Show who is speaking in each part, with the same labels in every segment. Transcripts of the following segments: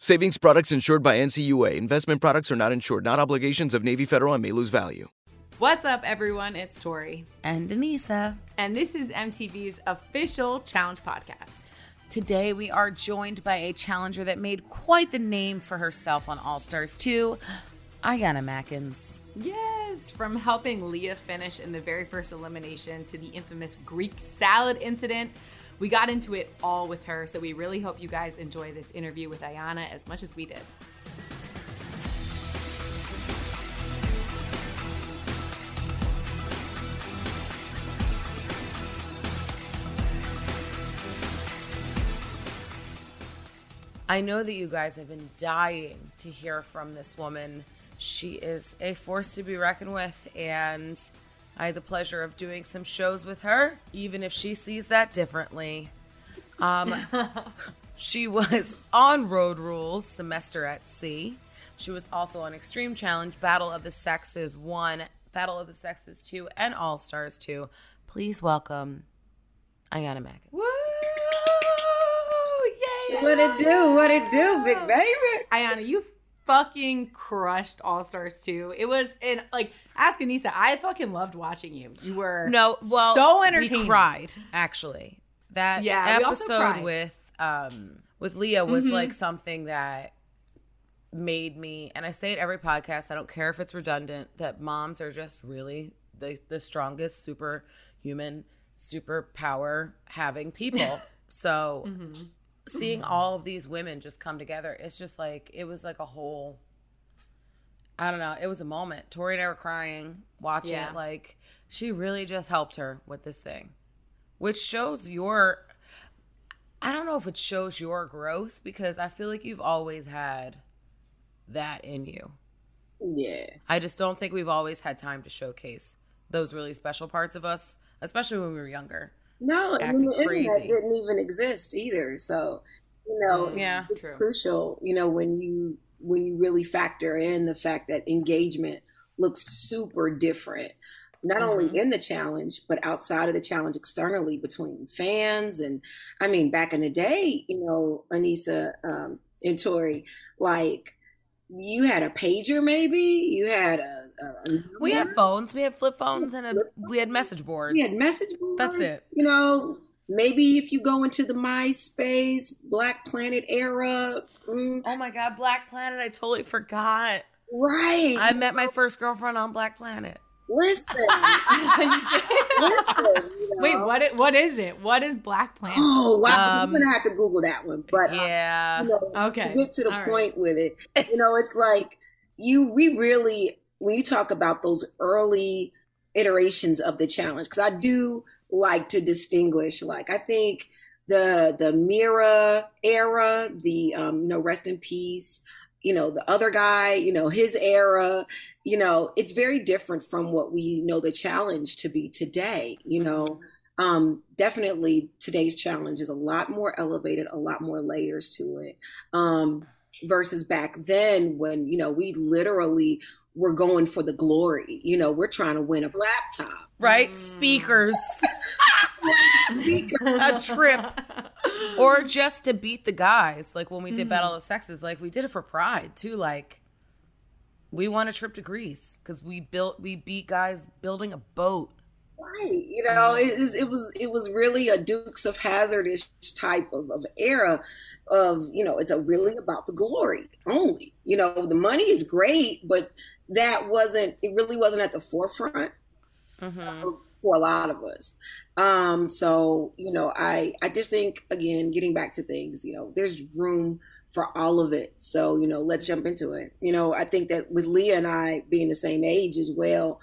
Speaker 1: Savings products insured by NCUA. Investment products are not insured, not obligations of Navy Federal and may lose value.
Speaker 2: What's up, everyone? It's Tori.
Speaker 3: And Aneesa.
Speaker 2: And this is MTV's official challenge podcast.
Speaker 3: Today, we are joined by a challenger that made quite the name for herself on All Stars 2, Ayanna Mackins.
Speaker 2: Yes, from helping Leah finish in the very first elimination to the infamous Greek salad incident. We got into it all with her, so we really hope you guys enjoy this interview with Ayanna as much as we did.
Speaker 3: I know that you guys have been dying to hear from this woman. She is a force to be reckoned with, and I had the pleasure of doing some shows with her, even if she sees that differently. Um, she was on Road Rules semester at sea. She was also on Extreme Challenge, Battle of the Sexes 1, Battle of the Sexes 2, and All Stars 2. Please welcome Ayanna Mackins.
Speaker 2: Woo! Yay!
Speaker 4: What it do? What it do, big baby?
Speaker 2: Ayanna, you fucking crushed All Stars 2. It was in like ask Aneesa, I fucking loved watching you. You were
Speaker 3: No, well,
Speaker 2: so entertaining.
Speaker 3: We cried actually. That
Speaker 2: Yeah,
Speaker 3: episode with um with Leah was
Speaker 2: Mhm.
Speaker 3: like something that made me and I say it every podcast, I don't care if it's redundant, that moms are just really the the strongest superhuman superpower having people. so
Speaker 2: Mm-hmm.
Speaker 3: Seeing all of these women just come together, it's just like it was like a whole I don't know, it was a moment. Tori and I were crying watching
Speaker 2: Yeah.
Speaker 3: it like she really just helped her with this thing. Which shows your I don't know if it shows your growth because I feel like you've always had that in you.
Speaker 4: Yeah.
Speaker 3: I just don't think we've always had time to showcase those really special parts of us, especially when we were younger.
Speaker 4: No, I
Speaker 3: Acting
Speaker 4: mean, the internet didn't even exist either. So, you know,
Speaker 3: Yeah,
Speaker 4: it's
Speaker 2: true.
Speaker 4: crucial. You know, when you when you really factor in the fact that engagement looks super different, not
Speaker 3: Mm-hmm.
Speaker 4: only in the challenge but outside of the challenge externally between fans and, I mean, back in the day, you know, Aneesa um, and Tori, like you had a pager, maybe you had a. a, a
Speaker 3: We had phones, we had flip phones, and a, we had message boards.
Speaker 4: We had message boards.
Speaker 3: That's it.
Speaker 4: You know, maybe if you go into the MySpace Black Planet era, mm,
Speaker 3: Oh my God, Black Planet! I totally forgot.
Speaker 4: right?
Speaker 3: I met my first girlfriend on Black Planet.
Speaker 4: listen, listen. you know.
Speaker 2: Wait, what? What is it? What is Black Planet?
Speaker 4: Oh wow,
Speaker 3: Um,
Speaker 4: I'm gonna have to Google that one. But uh,
Speaker 3: Yeah,
Speaker 4: you know,
Speaker 2: Okay,
Speaker 4: to get to the
Speaker 2: all right.
Speaker 4: point with it, you know, it's like you. We really, when you talk about those early iterations of the challenge, because I do like to distinguish. Like, I think the the Mira era, the um, you know, rest in peace. You know, the other guy, you know, his era, you know, it's very different from what we know the challenge to be today. You know, um, definitely today's challenge is a lot more elevated, a lot more layers to it. Um, versus back then when, you know, we literally were going for the glory. You know, we're trying to win a laptop.
Speaker 3: right.
Speaker 2: Mm.
Speaker 3: Speakers, a trip, or just to beat the guys. Like when we did
Speaker 2: Mhm.
Speaker 3: Battle of Sexes, like we did it for pride too. Like we want a trip to Greece because we built we beat guys building a boat.
Speaker 4: Right. You know, it was it was it was really a Dukes of Hazzardish type of, of era of, you know, it's a really about the glory only. You know, the money is great, but that wasn't it really wasn't at the forefront mm-hmm. for a lot of us. Um, so, you know, I I just think again, getting back to things, you know, there's room for all of it. So, you know, let's jump into it. You know, I think that with Leah and I being the same age as well,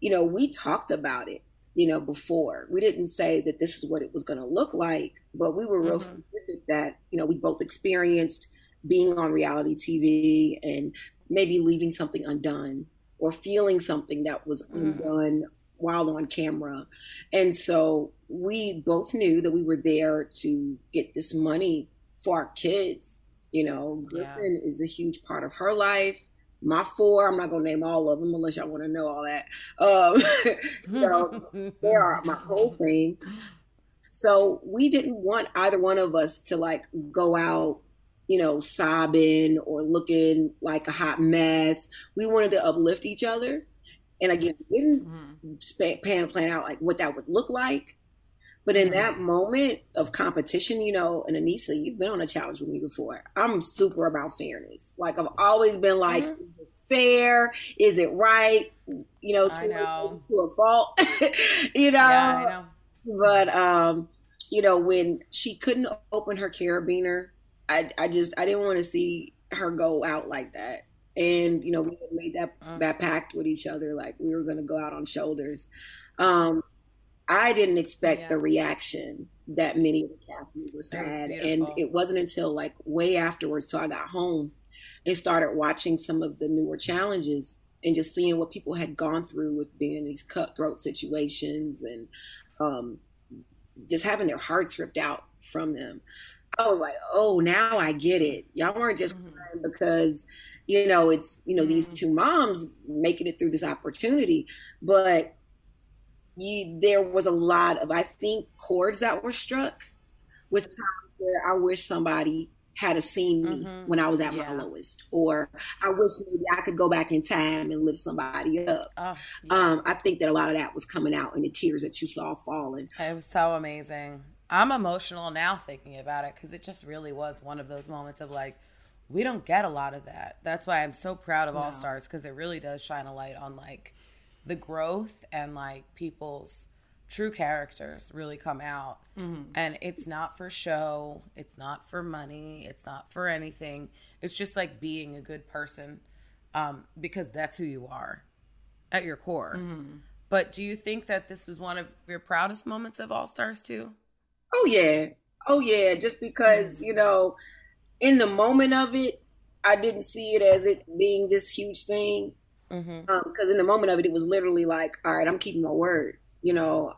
Speaker 4: you know, we talked about it, you know, before. We didn't say that this is what it was going to look like, but we were real mm-hmm. specific that, you know, we both experienced being on reality TV and maybe leaving something undone or feeling something that was mm-hmm. undone while on camera. And so we both knew that we were there to get this money for our kids you know, Griffin yeah. is a huge part of her life. My four, I'm not gonna name all of them unless y'all want to know all that. Um, so they are my whole thing. So we didn't want either one of us to like go out, you know, sobbing or looking like a hot mess. We wanted to uplift each other. And again, we didn't mm-hmm. plan, plan out like what that would look like. But in that moment of competition, you know, and Aneesa, you've been on a challenge with me before. I'm super about fairness. Like I've always been like, mm-hmm. is it fair? Is it right? You know, to, know. to a fault. you know? Yeah, know. But um, you know, when she couldn't open her carabiner, I I just I didn't want to see her go out like that. And you know, we had made that uh. that pact with each other, like we were gonna go out on shoulders. Um, I didn't expect yeah. the reaction that many of the cast members had. And it wasn't until like way afterwards, till I got home and started watching some of the newer challenges and just seeing what people had gone through with being in these cutthroat situations and um, just having their hearts ripped out from them. I was like, oh, now I get it. Y'all weren't just mm-hmm. crying because, you know, it's, you know, mm-hmm. these two moms making it through this opportunity, but you there was a lot of I think chords that were struck with times where I wish somebody had seen me mm-hmm. when I was at yeah. my lowest, or I wish maybe I could go back in time and lift somebody up. Oh, yeah. um, I think that a lot of that was coming out in the tears that you saw falling.
Speaker 3: It was so amazing. I'm emotional now thinking about it because it just really was one of those moments of like, we don't get a lot of that. That's why I'm so proud of no. All Stars because it really does shine a light on like the growth and like people's true characters really come out. Mm-hmm. And it's not for show, it's not for money, it's not for anything. It's just like being a good person um, because that's who you are at your core. Mm-hmm. But do you think that this was one of your proudest moments of All Stars two?
Speaker 4: Oh, yeah. Oh, yeah. Just because, you know, in the moment of it, I didn't see it as it being this huge thing. Because mm-hmm. um, in the moment of it, it was literally like, all right, I'm keeping my word. You know,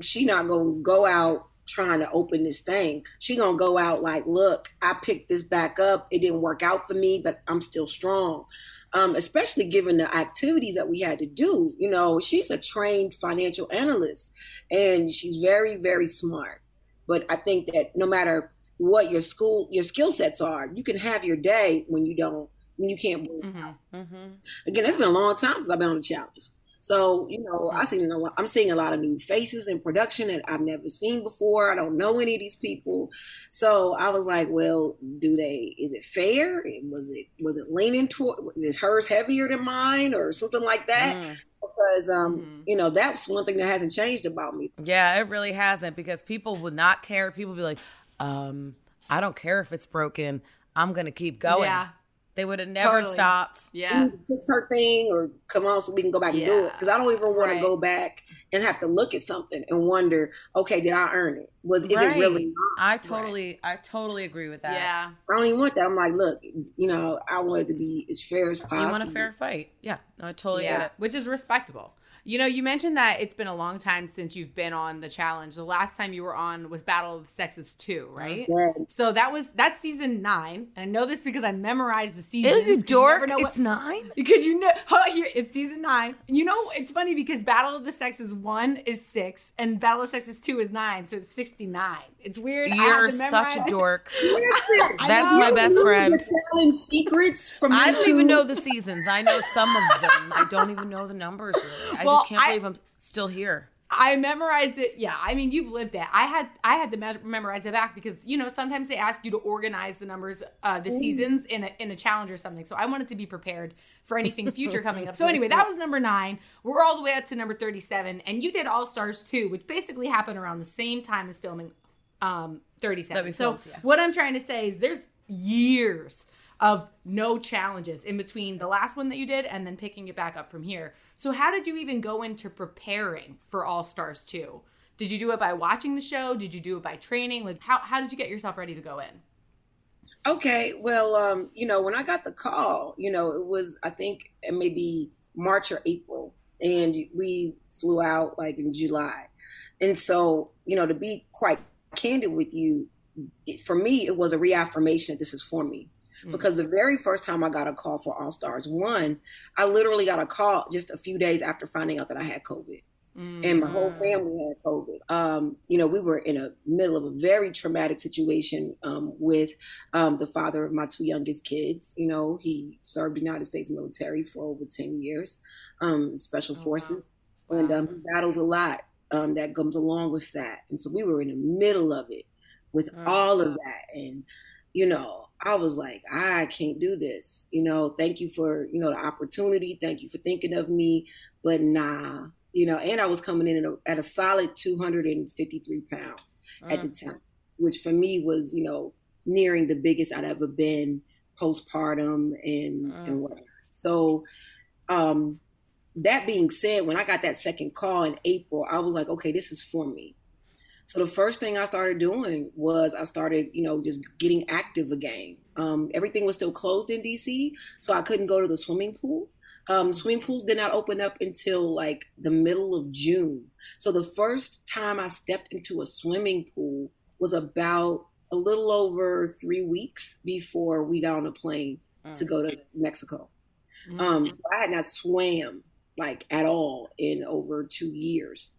Speaker 4: she not gonna go out trying to open this thing. She gonna go out like, look, I picked this back up. It didn't work out for me, but I'm still strong. Um, especially given the activities that we had to do. You know, she's a trained financial analyst and she's very, very smart. But I think that no matter what your school, your skill sets are, you can have your day when you don't when you can't. Mm-hmm. Mm-hmm. Again, it's been a long time since I've been on the challenge. So you know, I seen a lot, I'm seeing a lot of new faces in production that I've never seen before. I don't know any of these people, so I was like, well, do they? Is it fair? Was it was it leaning toward? Is hers heavier than mine or something like that? Mm. Because um, mm-hmm. you know, that's one thing that hasn't changed about me.
Speaker 3: Yeah, it really hasn't because people would not care. People be like, um, I don't care if it's broken. I'm gonna keep going. Yeah. They would have never totally. stopped.
Speaker 2: Yeah.
Speaker 4: Fix her thing or come on so we can go back yeah. and do it. Because I don't even want right. to go back and have to look at something and wonder, okay, did I earn it? Was is right. it really? Not?
Speaker 3: I totally, right. I totally agree with that.
Speaker 2: Yeah.
Speaker 4: I don't even want that. I'm like, look, you know, I want it to be as fair as possible.
Speaker 3: You want a fair fight? Yeah, I totally yeah. get it.
Speaker 2: Which is respectable. You know, you mentioned that it's been a long time since you've been on the challenge. The last time you were on was Battle of the Sexes 2, mm-hmm. right? Yeah. So that was that's season nine. And I know this because I memorized the season.
Speaker 3: Ew, dork. it's nine?
Speaker 2: Because you know huh, here, it's season nine. You know, it's funny because Battle of the Sexes one is six and Battle of the Sexes two is nine. So it's 69. It's weird.
Speaker 3: You're such a
Speaker 2: it.
Speaker 3: dork. That's my best friend.
Speaker 4: Challenge secrets from
Speaker 3: I don't
Speaker 4: YouTube.
Speaker 3: even know the seasons. I know some of them. I don't even know the numbers really. I
Speaker 2: Well,
Speaker 3: just can't
Speaker 2: I-
Speaker 3: believe I'm still here.
Speaker 2: I memorized it. Yeah, I mean, you've lived it. I had I had to me- memorize it back because you know sometimes they ask you to organize the numbers, uh, the seasons in a in a challenge or something. So I wanted to be prepared for anything future coming up. So anyway, that was number nine. We're all the way up to number thirty seven, and you did All Stars two, which basically happened around the same time as filming um, thirty
Speaker 3: That
Speaker 2: So
Speaker 3: filmed, yeah.
Speaker 2: what I'm trying to say is there's years of no challenges in between the last one that you did and then picking it back up from here. So how did you even go into preparing for All Stars 2? Did you do it by watching the show? Did you do it by training? Like how how did you get yourself ready to go in?
Speaker 4: Okay, well, um, you know, when I got the call, you know, it was I think maybe March or April, and we flew out like in July, and so you know, to be quite candid with you, for me, it was a reaffirmation that this is for me. Because the very first time I got a call for All Stars One, I literally got a call just a few days after finding out that I had COVID and my whole family had COVID. Um, you know, we were in a middle of a very traumatic situation um, with um, the father of my two youngest kids. You know, he served the United States military for over ten years, um, special
Speaker 2: Oh, wow.
Speaker 4: forces, and um, battles a lot um, that comes along with that. And so we were in the middle of it with
Speaker 3: Mm.
Speaker 4: all of that, and you know. I was like, I can't do this. You know, thank you for, you know, the opportunity. Thank you for thinking of me. But nah, you know, and I was coming in at a, at a solid 253 pounds at the time, which for me was, you know, nearing the biggest I'd ever been postpartum and
Speaker 3: Mm.
Speaker 4: and whatnot. So, um, that being said, when I got that second call in April, I was like, okay, this is for me. So the first thing I started doing was I started, you know, just getting active again. Um, everything was still closed in DC, so I couldn't go to the swimming pool. Um, swimming pools did not open up until like the middle of June. So the first time I stepped into a swimming pool was about a little over three weeks before we got on a plane to go to Mexico. Um, so I had not swam like at all in over two years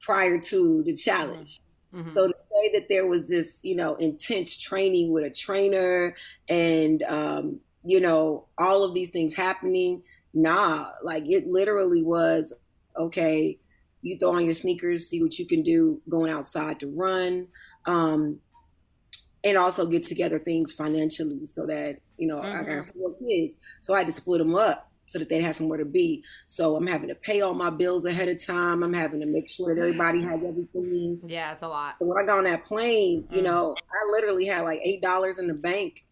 Speaker 4: prior to the challenge.
Speaker 2: Mhm.
Speaker 4: So to say that there was this, you know, intense training with a trainer and, um, you know, all of these things happening, nah, like it literally was, okay, you throw on your sneakers, see what you can do going outside to run, um, and also get together things financially so that, you know, I got four kids. So I had to split them up so that they'd have somewhere to be. So I'm having to pay all my bills ahead of time. I'm having to make sure that everybody has everything.
Speaker 2: Yeah, it's a lot.
Speaker 4: So when I got on that plane, you
Speaker 3: Mm.
Speaker 4: know, I literally had like eight dollars in the bank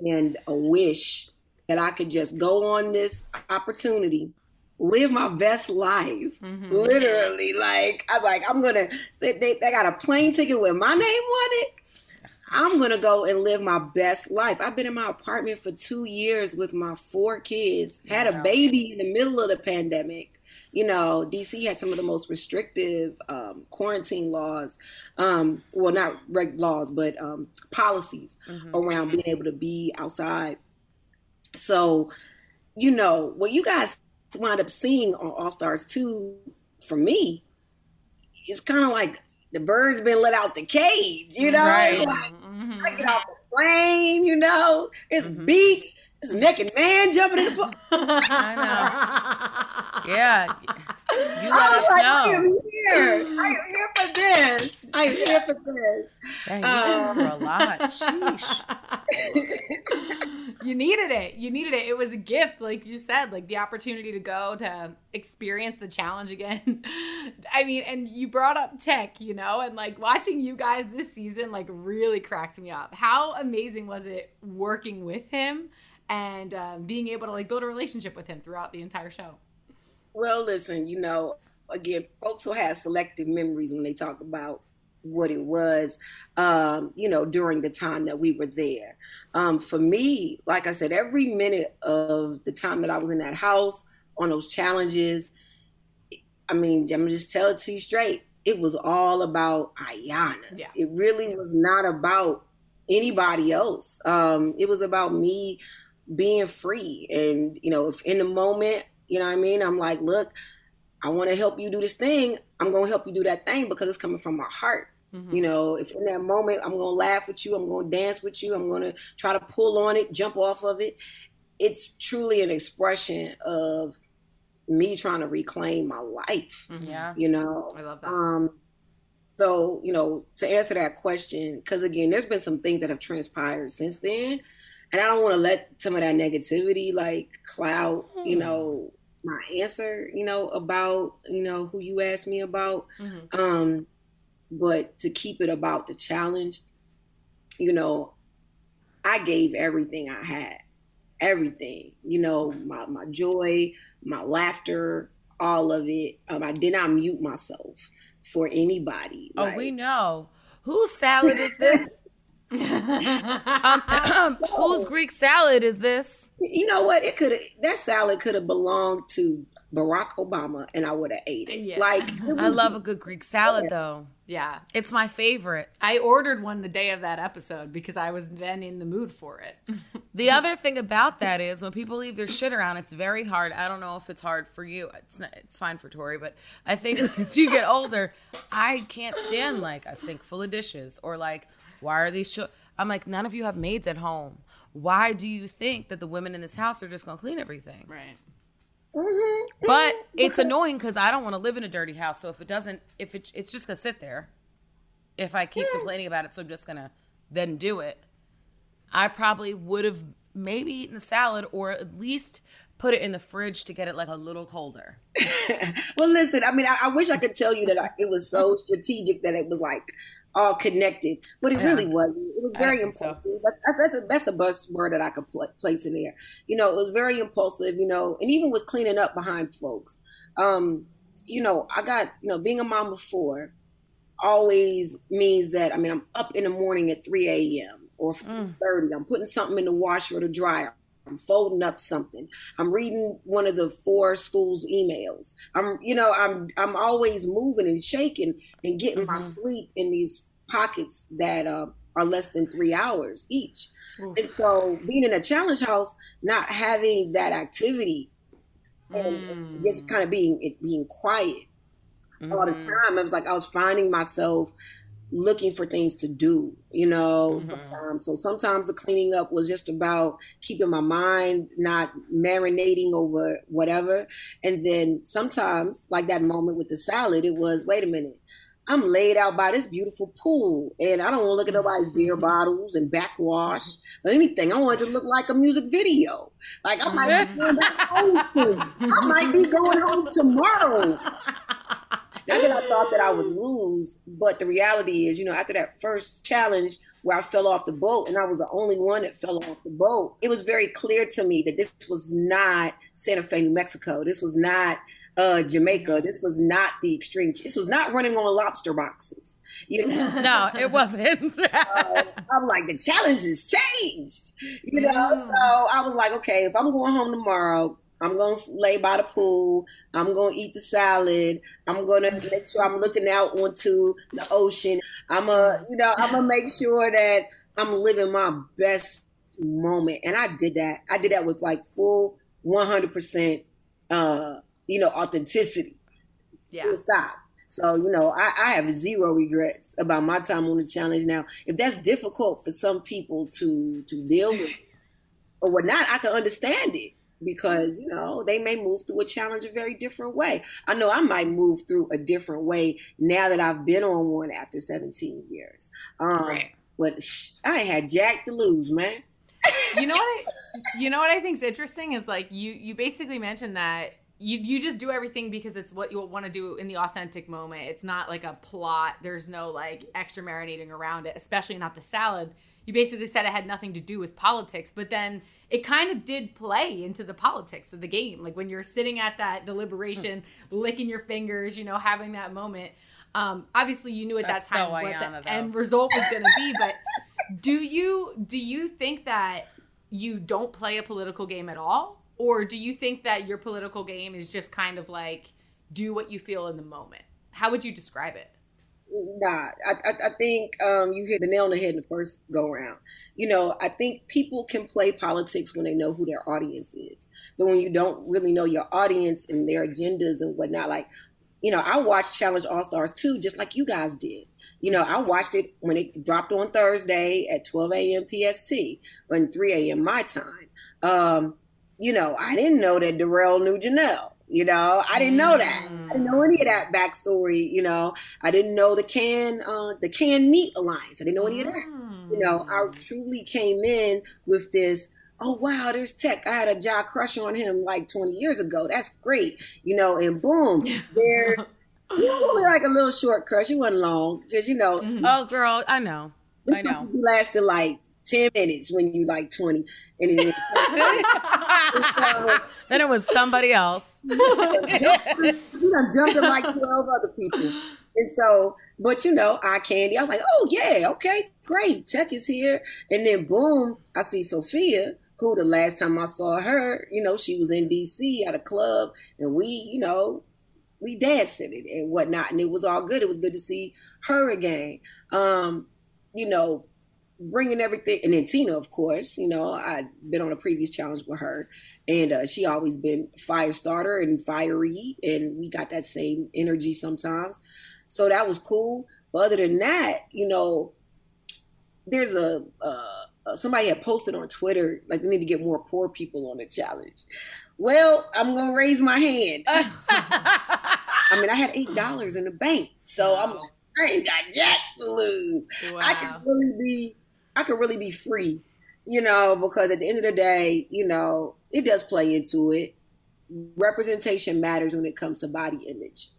Speaker 4: and a wish that I could just go on this opportunity, live my best life.
Speaker 2: Mhm.
Speaker 4: Literally, like I was like, I'm gonna. They, they, they got a plane ticket with my name on it. I'm gonna go and live my best life. I've been in my apartment for two years with my four kids. Had a baby in the middle of the pandemic. You know, DC had some of the most restrictive um, quarantine laws. Um, well, not reg- laws, but um, policies
Speaker 3: Mhm.
Speaker 4: around being able to be outside. So, you know, what you guys wind up seeing on All Stars 2 for me is kind of like the bird's been let out the cage, you know?
Speaker 3: Right.
Speaker 4: Like,
Speaker 2: Mhm.
Speaker 4: I get off the plane, you know, it's
Speaker 3: Mhm.
Speaker 4: beach, it's a naked man jumping in the pool. I know.
Speaker 3: Yeah. You
Speaker 4: I
Speaker 3: let
Speaker 4: was
Speaker 3: us
Speaker 4: like, I am here. I am here for this. I am here for this.
Speaker 3: Dang, you went through a lot. Sheesh.
Speaker 2: you needed it. You needed it. It was a gift, like you said, like the opportunity to go to experience the challenge again. I mean, and you brought up Teck, you know, and like watching you guys this season, like really cracked me up. How amazing was it working with him and um, being able to like build a relationship with him throughout the entire show?
Speaker 4: Well, listen, you know, again, folks will have selective memories when they talk about what it was, um, you know, during the time that we were there. Um, for me, like I said, every minute of the time that I was in that house on those challenges, I mean, I'm just tell it to you straight. It was all about Ayanna.
Speaker 2: Yeah.
Speaker 4: It really was not about anybody else. Um, it was about me being free. And, you know, if in the moment, you know what I mean? I'm like, look, I want to help you do this thing. I'm going to help you do that thing because it's coming from my heart. Mm-hmm. You know, if in that moment I'm going to laugh with you, I'm going to dance with you, I'm going to try to pull on it, jump off of it. It's truly an expression of me trying to reclaim my life.
Speaker 3: Mm-hmm. Yeah.
Speaker 4: You know,
Speaker 2: I love that.
Speaker 4: Um, so, you know, to answer that question, because again, there's been some things that have transpired since then. And I don't want to let some of that negativity like cloud, you hmm. know, my answer, you know, about, you know, who you asked me about. Mm-hmm. Um, but to keep it about the challenge, you know, I gave everything I had. Everything. You know, my, my joy, my laughter, all of it. Um, I did not mute myself for anybody.
Speaker 3: Oh, like, we know. Whose salad is this? um, whose Greek salad is this?
Speaker 4: You know what? It could that salad could have belonged to Barack Obama, and I would have ate it. Yeah. Like
Speaker 3: it I love a good Greek salad, yeah. though.
Speaker 2: Yeah,
Speaker 3: it's my favorite.
Speaker 2: I ordered one the day of that episode because I was then in the mood for it.
Speaker 3: the other thing about that is when people leave their shit around, it's very hard. I don't know if it's hard for you. It's not, it's fine for Tori, but I think as you get older, I can't stand like a sink full of dishes or like why are these? Sh-? I'm like, none of you have maids at home. Why do you think that the women in this house are just gonna clean everything?
Speaker 2: Right.
Speaker 4: Mm-hmm.
Speaker 3: But it's annoying because I don't want to live in a dirty house. So if it doesn't, if it, it's just gonna sit there. If I keep yeah. complaining about it, so I'm just gonna then do it. I probably would have maybe eaten a salad or at least put it in the fridge to get it like a little colder.
Speaker 4: well, listen, I mean, I, I, wish I could tell you that I, it was so strategic that it was like all connected, but it yeah. really wasn't. It was very impulsive. So. That's, that's, that's the best word that I could pl- place in there. You know, it was very impulsive. You know, and even with cleaning up behind folks. Um, you know, I got you know being a mom before always means that I mean I'm up in the morning at 3 a.m. or 3:30. Mm. I'm putting something in the washer or the dryer. I'm folding up something. I'm reading one of the four schools emails. I'm, you know, I'm I'm always moving and shaking and getting mm-hmm. my sleep in these pockets that uh, are less than three hours each. And so, being in a challenge house, not having that activity, and mm. just kind of being it being quiet mm. all the mm-hmm. time, I was like I was finding myself looking for things to do, you know, mm-hmm. sometimes. So sometimes the cleaning up was just about keeping my mind not marinating over whatever. And then sometimes, like that moment with the salad, it was, wait a minute. I'm laid out by this beautiful pool, and I don't want to look at nobody's beer mm-hmm. bottles and backwash or anything. I want it to look like a music video. Like I might be going back home. I might be going home tomorrow. Not that I thought that I would lose, but the reality is, you know, after that first challenge where I fell off the boat and I was the only one that fell off the boat, it was very clear to me that this was not Santa Fe, New Mexico. This was not uh, Jamaica. This was not the extreme. This was not running on lobster boxes. You know?
Speaker 3: no, it wasn't.
Speaker 4: uh, I'm like, the challenge has changed. You know, so I was like, okay, if I'm going home tomorrow, I'm gonna lay by the pool. I'm gonna eat the salad. I'm gonna make sure I'm looking out onto the ocean. I'm a, you know, I'm gonna make sure that I'm living my best moment. And I did that. I did that with like full 100%, uh, you know, authenticity.
Speaker 2: Yeah.
Speaker 4: Stop. So, you know, I, I have zero regrets about my time on the challenge. Now, if that's difficult for some people to to deal with or whatnot, I can understand it because you know they may move through a challenge a very different way. I know i might move through a different way now that i've been on one after 17 years. Um right. but i had jack to lose man.
Speaker 2: You know what I, you know what i think is interesting is like you you basically mentioned that you you just do everything because it's what you want to do in the authentic moment. It's not like a plot. There's no like extra marinating around it especially not the salad you basically said it had nothing to do with politics but then it kind of did play into the politics of the game. Like when you're sitting at that deliberation, licking your fingers, you know, having that moment. Um, obviously, you knew at That's that time so what Ayanna, the though. end result was going to be. But do you do you think that you don't play a political game at all, or do you think that your political game is just kind of like do what you feel in the moment? How would you describe it?
Speaker 4: Nah, I, I, I think um, you hit the nail on the head in the first go round. You know, I think people can play politics when they know who their audience is. But when you don't really know your audience and their agendas and whatnot, like, you know, I watched Challenge All Stars two, just like you guys did. You know, I watched it when it dropped on Thursday at 12 a.m. PST and 3 a.m. my time. Um, you know, I didn't know that Darrell knew Janelle. You know, I didn't know that. I didn't mm. know any of that backstory. You know, I didn't know the can uh, the can meat alliance. I didn't know any of that. You know, I mm. truly came in with this. Oh wow, there's Teck. I had a jaw crush on him like 20 years ago. That's great. You know, and boom, there's you know, like a little short crush. It wasn't long because you know. Mm-hmm.
Speaker 3: Oh, girl, I know. I know.
Speaker 4: It lasted like 10 minutes when you like 20 and then,
Speaker 3: then it was somebody else.
Speaker 4: You done jumped in like 12 other people. And so but you know eye candy i was like oh yeah okay great Teck is here. And then boom i see sophia who the last time i saw her you know she was in dc at a club and we you know we danced in it and whatnot and it was all good. It was good to see her again. Um you know bringing everything, and then Tina, of course. You know, I'd been on a previous challenge with her, and uh, she always been fire starter and fiery, and we got that same energy sometimes. So that was cool. But other than that, you know, there's a uh, somebody had posted on Twitter like they need to get more poor people on the challenge. Well, I'm gonna raise my hand. I mean, I had eight dollars in the bank, so I'm like, I ain't got jack to lose. Wow. I can really be I could really be free, you know, because at the end of the day, you know, it does play into it. Representation matters when it comes to body image.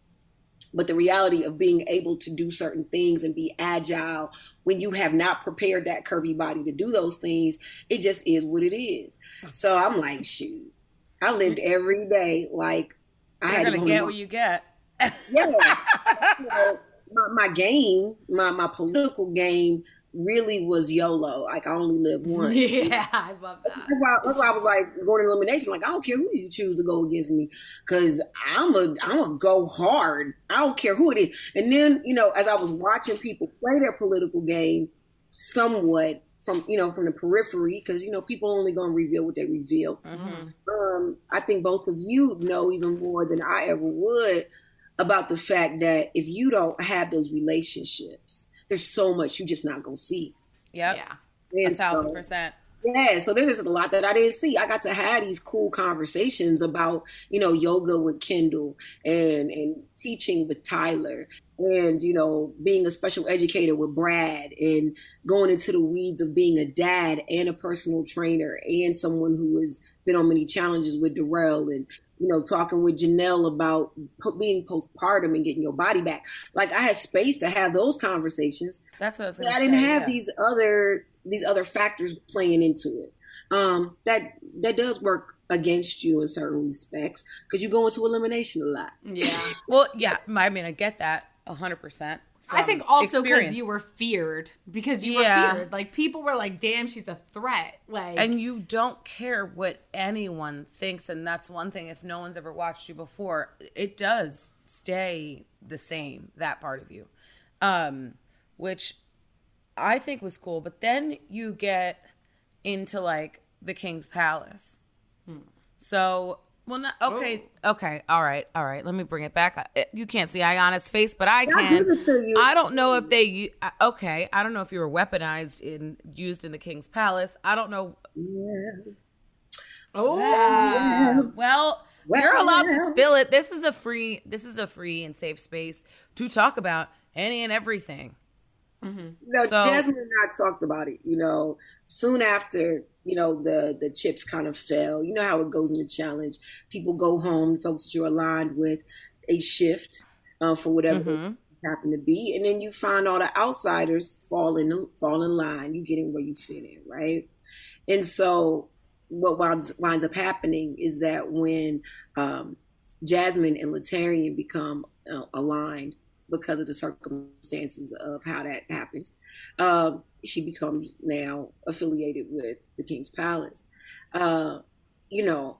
Speaker 4: But the reality of being able to do certain things and be agile when you have not prepared that curvy body to do those things, it just is what it is. So I'm like, shoot, I lived every day like
Speaker 3: I You're had to get what you get.
Speaker 4: yeah. you know, my, my game, my my political game really was YOLO. Like I only live once.
Speaker 2: Yeah, I love that.
Speaker 4: That's why, that's why I was like going to elimination. Like I don't care who you choose to go against me, because I'm a I'm a go hard. I don't care who it is. And then you know, as I was watching people play their political game, somewhat from you know from the periphery, because you know people only gonna reveal what they reveal. Mm-hmm. Um, I think both of you know even more than I ever would about the fact that if you don't have those relationships there's so much you just not gonna see.
Speaker 3: Yep. Yeah. And a thousand so, percent.
Speaker 4: Yeah, so there's just a lot that I didn't see. I got to have these cool conversations about, you know, yoga with Kendal and and teaching with Tyler and you know being a special educator with Brad and going into the weeds of being a dad and a personal trainer and someone who has been on many challenges with Darrell and you know, talking with Janelle about being postpartum and getting your body back. Like I had space to have those conversations.
Speaker 3: That's what I was. Saying.
Speaker 4: I didn't say, have yeah. these other these other factors playing into it. Um, that that does work against you in certain respects because you go into elimination a lot.
Speaker 3: Yeah. well, yeah. I mean, I get that hundred percent.
Speaker 2: I think also because you were feared because you yeah. were feared. Like people were like, "Damn, she's a threat." Like,
Speaker 3: and you don't care what anyone thinks, and that's one thing. If no one's ever watched you before, it does stay the same. That part of you, um, which I think was cool. But then you get into like the King's Palace. Hmm. So well, not, okay, oh. okay, all right, all right. Let me bring it back. You can't see Ayanna's face, but I can. I don't know if they. Okay, I don't know if you were weaponized in used in the king's palace. I don't know. Yeah. Oh, yeah. well, well, you're allowed yeah. to spill it. This is a free. This is a free and safe space to talk about any and everything.
Speaker 4: Mm-hmm. No, so, Jasmine and I talked about it. You know, soon after you know the the chips kind of fell. You know how it goes in the challenge. People go home, folks that you're aligned with, a shift uh, for whatever mm-hmm. happen to be, and then you find all the outsiders fall in fall in line. You get in where you fit in, right? And so what winds, winds up happening is that when um, Jasmine and Laterrian become uh, aligned because of the circumstances of how that happens, um, she becomes now affiliated with the King's Palace. Uh, you know,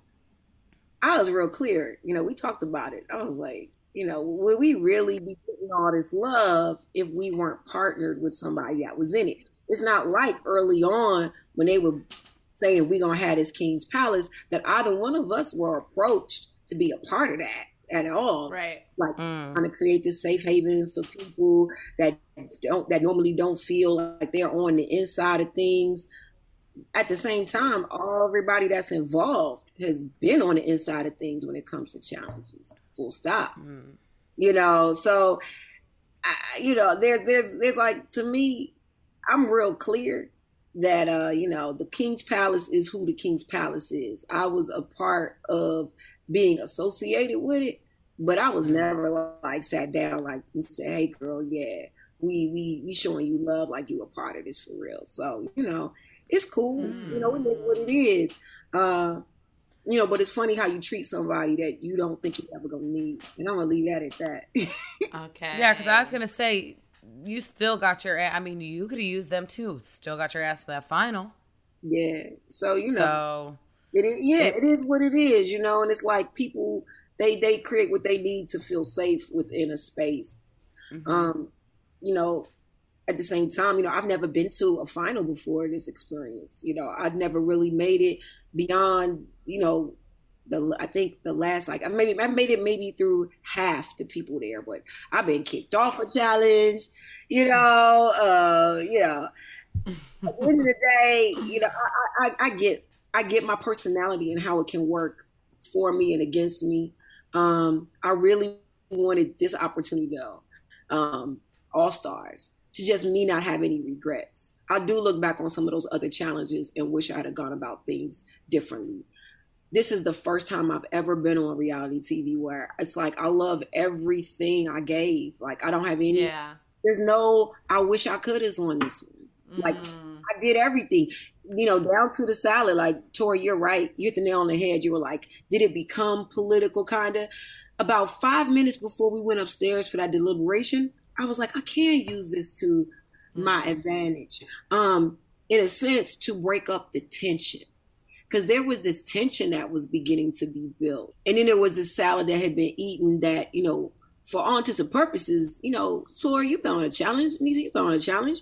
Speaker 4: I was real clear. You know, we talked about it. I was like, you know, would we really be getting all this love if we weren't partnered with somebody that was in it? It's not like early on when they were saying we're gonna have this King's Palace that either one of us were approached to be a part of that. At all.
Speaker 2: Right.
Speaker 4: Like mm. trying to create this safe haven for people that don't that normally don't feel like they're on the inside of things. At the same time, all everybody that's involved has been on the inside of things when it comes to challenges. Full stop. Mm. You know, so I, you know, there's there's there's like to me, I'm real clear that uh, you know, the King's Palace is who the King's Palace is. I was a part of being associated with it, but I was never like sat down like and said, "Hey, girl, yeah, we we we showing you love like you a part of this for real." So you know, it's cool. Mm. You know, it is what it is. Uh, you know, but it's funny how you treat somebody that you don't think you're ever gonna need, and I'm gonna leave that at that.
Speaker 3: okay. Yeah, because I was gonna say you still got your. I mean, you could have used them too. Still got your ass to that final.
Speaker 4: Yeah. So you know. So it is, yeah, it, is what it is, you know, and it's like people they they create what they need to feel safe within a space. Mm-hmm. Um, you know, at the same time, you know, I've never been to a final before this experience. You know, I've never really made it beyond, you know, the I think the last like I maybe I made it maybe through half the people there, but I've been kicked off a challenge, you know, uh, you know. At the end of the day, you know, I, I, I get I get my personality and how it can work for me and against me. Um, I really wanted this opportunity though, um, All Stars, to just me not have any regrets. I do look back on some of those other challenges and wish I had gone about things differently. This is the first time I've ever been on reality TV where it's like I love everything I gave. Like I don't have any. Yeah. There's no. I wish I could is on this one. Like mm. I did everything you know, down to the salad. Like, Tori, you're right. You hit the nail on the head. You were like, did it become political, kind of? About five minutes before we went upstairs for that deliberation, I was like, I can't use this to my mm. advantage. Um, in a sense, to break up the tension. Because there was this tension that was beginning to be built. And then there was this salad that had been eaten that, you know, for all intents and purposes, you know, Tori, you've been on a challenge. Nisa, you've been on a challenge.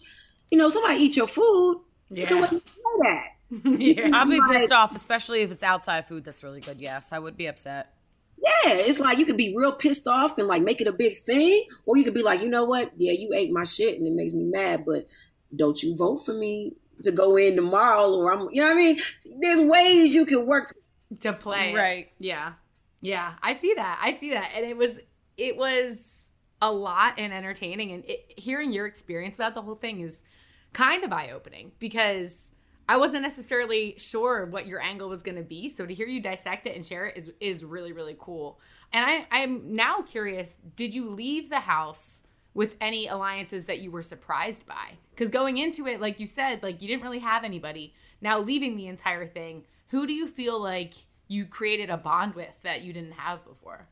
Speaker 4: You know, somebody eat your food yeah.
Speaker 3: that. yeah. I'll be pissed off, especially if it's outside food that's really good. Yes, I would be upset.
Speaker 4: Yeah, it's like you could be real pissed off and like make it a big thing, or you could be like, you know what? Yeah, you ate my shit and it makes me mad, but don't you vote for me to go in tomorrow, or I'm, you know what I mean? There's ways you can work
Speaker 2: to play,
Speaker 3: right?
Speaker 2: Yeah, yeah, I see that. I see that, and it was it was a lot and entertaining, and it, hearing your experience about the whole thing is kind of eye opening because I wasn't necessarily sure what your angle was going to be. So to hear you dissect it and share it is is really really cool. And I I'm now curious. Did you leave the house with any alliances that you were surprised by? Because going into it, like you said, like you didn't really have anybody. Now leaving the entire thing, who do you feel like you created a bond with that you didn't have before?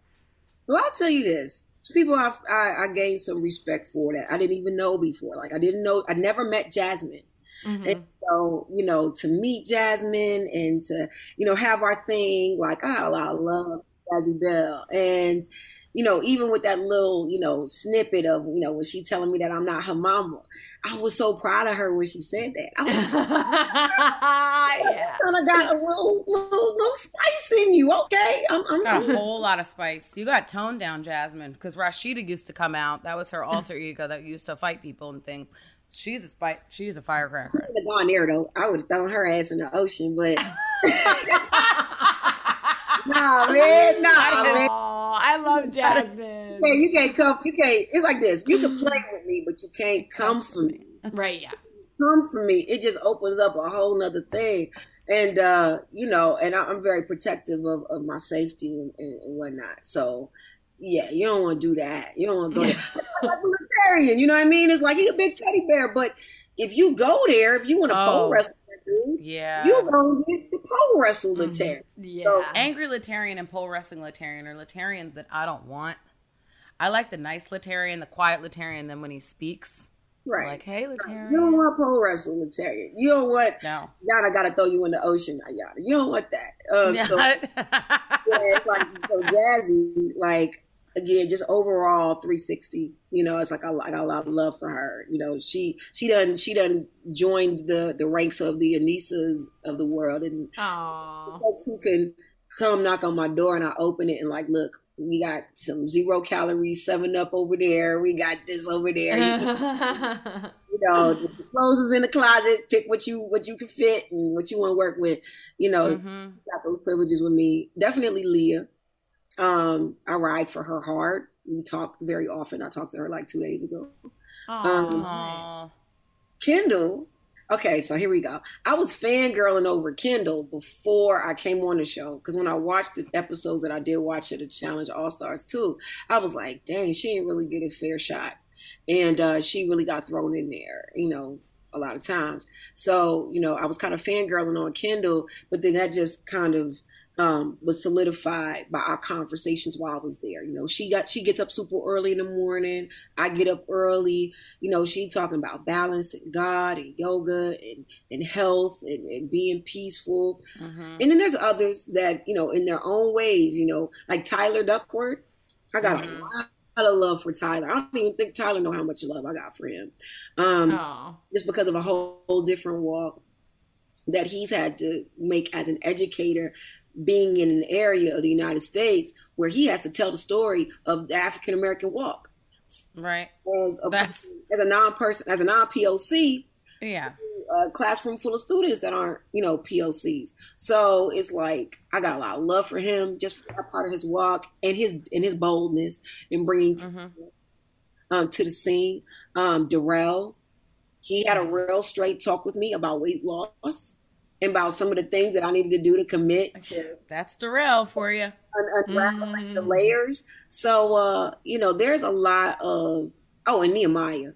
Speaker 4: Well, I'll tell you this people I, I, I gained some respect for that I didn't even know before. Like I didn't know I never met Jasmine. Mm-hmm. And so, you know, to meet Jasmine and to, you know, have our thing, like, oh, I love Jazzy Bell. And, you know, even with that little, you know, snippet of, you know, when she telling me that I'm not her mama, I was so proud of her when she said that. I yeah. kind of got a little, little, little spice in you. Okay,
Speaker 3: I'm, I'm got a whole lot of spice. You got toned down, Jasmine, because Rashida used to come out. That was her alter ego that used to fight people and things. She's a spice. She's a firecracker.
Speaker 4: I would have gone there though. I would have thrown her ass in the ocean, but. nah, man, nah, man.
Speaker 2: I love Jasmine.
Speaker 4: Yeah, you can't come. You can't. It's like this. You can play with me, but you can't come for me.
Speaker 2: Right? Yeah.
Speaker 4: Come for me. It just opens up a whole nother thing, and uh, you know, and I, am very protective of, of my safety and, and, whatnot. So. Yeah, you don't want to do that. You don't want to go there. Laterrian, you know what I mean? It's like he's a big teddy bear, but if you go there, if you want to oh. pole wrestle dude.
Speaker 3: Yeah.
Speaker 4: You gonna get the pole wrestle Laterrian.
Speaker 2: Mm-hmm. Yeah. So,
Speaker 3: Angry Laterrian and pole wrestling Laterrian are Laterrians that I don't want. I like the nice Laterrian, the quiet Laterrian, then when he speaks. Right. Like, hey, Laterrian.
Speaker 4: You don't want pole wrestling Laterrian. You don't want no. Yada gotta throw you in the ocean now, Yada. You don't want that. Um, so, yeah, it's like so jazzy, like again, just overall 360. You know, it's like I, I, got a lot of love for her. You know, she she done she done joined the the ranks of the Aneesas of the world and
Speaker 2: folks
Speaker 4: who can come knock on my door and I open it and like, look, we got some zero calories, seven up over there. We got this over there. you know, the clothes is in the closet. Pick what you what you can fit and what you want to work with. You know, mm-hmm. got those privileges with me. Definitely Leah. Um, I ride for her hard. We talk very often. I talked to her like two days ago. Aww, um. Kendal Okay, so here we go. I was fangirling over Kendal before I came on the show because when I watched the episodes that I did watch of the Challenge All Stars 2, I was like, dang, she didn't really get a fair shot. And uh, she really got thrown in there, you know, a lot of times. So, you know, I was kind of fangirling on Kendal, but then that just kind of um, was solidified by our conversations while I was there. You know, she got she gets up super early in the morning. I get up early. You know, she talking about balance and God and yoga and and health and, and being peaceful. Mm-hmm. And then there's others that you know in their own ways. You know, like Tyler Duckworth. I got mm-hmm. a lot of love for Tyler. I don't even think Tyler know how much love I got for him. Um, just because of a whole, whole different walk that he's had to make as an educator being in an area of the United States where he has to tell the story of the African American walk.
Speaker 3: Right.
Speaker 4: As a, That's... as a non person, as a non POC.
Speaker 3: Yeah.
Speaker 4: A classroom full of students that aren't, you know, POCs. So it's like I got a lot of love for him just for that part of his walk and his and his boldness in bringing mm-hmm. um, to the scene. Um, Darrell, he had a real straight talk with me about weight loss about some of the things that I needed to do to commit to.
Speaker 3: That's Darrell for you.
Speaker 4: Un- unraveling mm. the layers. So, uh, you know, there's a lot of, oh, and Nehemiah.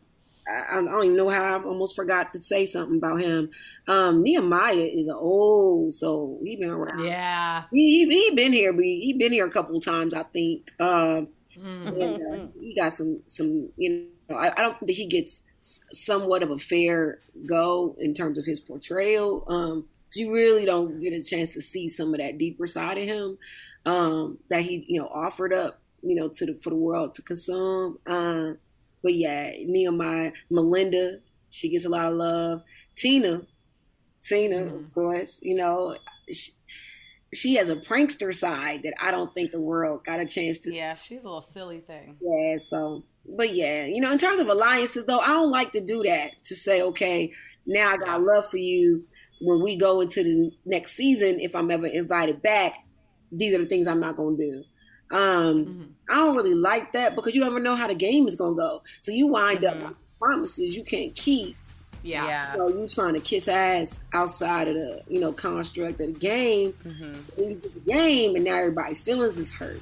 Speaker 4: I, I, don't even know how I almost forgot to say something about him. Um, Nehemiah is an old soul. He been around.
Speaker 2: Yeah.
Speaker 4: He, he, he been here. But he been here a couple of times, I think. Um, mm. and, uh, he got some, some, you know, I, I don't think he gets somewhat of a fair go in terms of his portrayal. Um, you really don't get a chance to see some of that deeper side of him um, that he, you know, offered up, you know, to the for the world to consume. Um, but yeah, Nehemiah, Melinda, she gets a lot of love. Tina, Tina, mm-hmm. of course, you know, she, she has a prankster side that I don't think the world got a chance to.
Speaker 3: Yeah, she's a little silly thing.
Speaker 4: Yeah, so, but yeah, you know, in terms of alliances, though, I don't like to do that to say, okay, now I got love for you when we go into the next season, if I'm ever invited back, these are the things I'm not going to do. Um, mm-hmm. I don't really like that because you never know how the game is going to go. So you wind mm-hmm. up promises you can't keep.
Speaker 2: Yeah. yeah.
Speaker 4: So you trying to kiss ass outside of the, you know, construct of the game. Mm-hmm. You get the game and now everybody's feelings is hurt.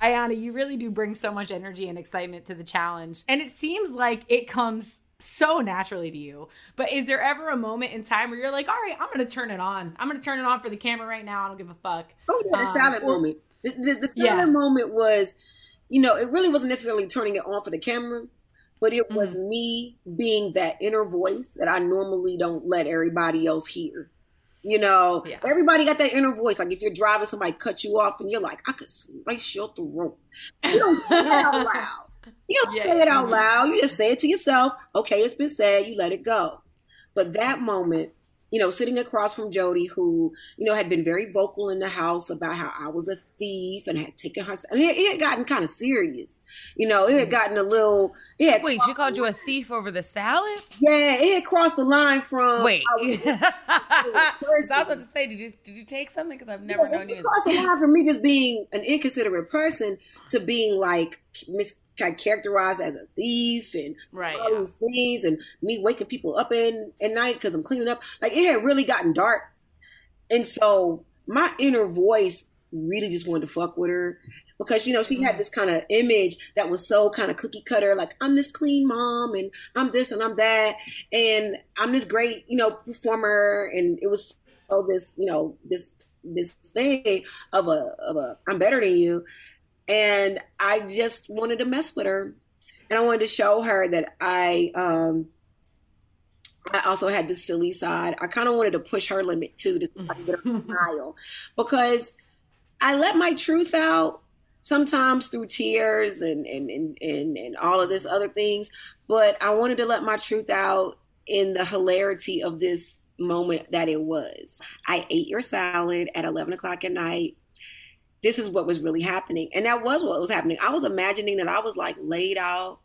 Speaker 2: Ayanna, you really do bring so much energy and excitement to the challenge. And it seems like it comes so naturally to you. But is there ever a moment in time where you're like, all right, I'm going to turn it on. I'm going to turn it on for the camera right now. I don't give a fuck.
Speaker 4: Oh, yeah, the um, silent or, moment. The, the, the silent yeah. moment was, you know, it really wasn't necessarily turning it on for the camera. but it was mm-hmm. me being that inner voice that I normally don't let everybody else hear. You know, yeah. everybody got that inner voice. Like if you're driving, somebody cut you off, and you're like, "I could slice your throat." You don't say it out loud. You don't say it out mm-hmm. loud. You just say it to yourself. Okay, it's been said. You let it go. But that moment you know, sitting across from Jodi, who, you know, had been very vocal in the house about how I was a thief and had taken her. I mean, it, had gotten kind of serious. You know, it had mm-hmm. gotten a little. Yeah.
Speaker 3: Wait, she called you a thief over the salad?
Speaker 4: Yeah, it had crossed the line from.
Speaker 3: Wait. I was, I was about to say, did you did you take something? Because I've never yeah, known
Speaker 4: it, you. It crossed the line from me just being an inconsiderate person to being like Miss characterized as a thief and right, all yeah. these things, and me waking people up in at night because I'm cleaning up. Like it had really gotten dark, and so my inner voice really just wanted to fuck with her because you know she had mm. this kind of image that was so kind of cookie cutter like i'm this clean mom and i'm this and i'm that and i'm this great you know performer and it was oh this you know this this thing of a of a i'm better than you and I just wanted to mess with her, and I wanted to show her that I um, I also had the silly side. I kind of wanted to push her limit too to get her smile because I let my truth out sometimes through tears and, and and, and and all of this other things, but I wanted to let my truth out in the hilarity of this moment that it was. I ate your salad at 11 o'clock at night this is what was really happening. And that was what was happening. I was imagining that I was like laid out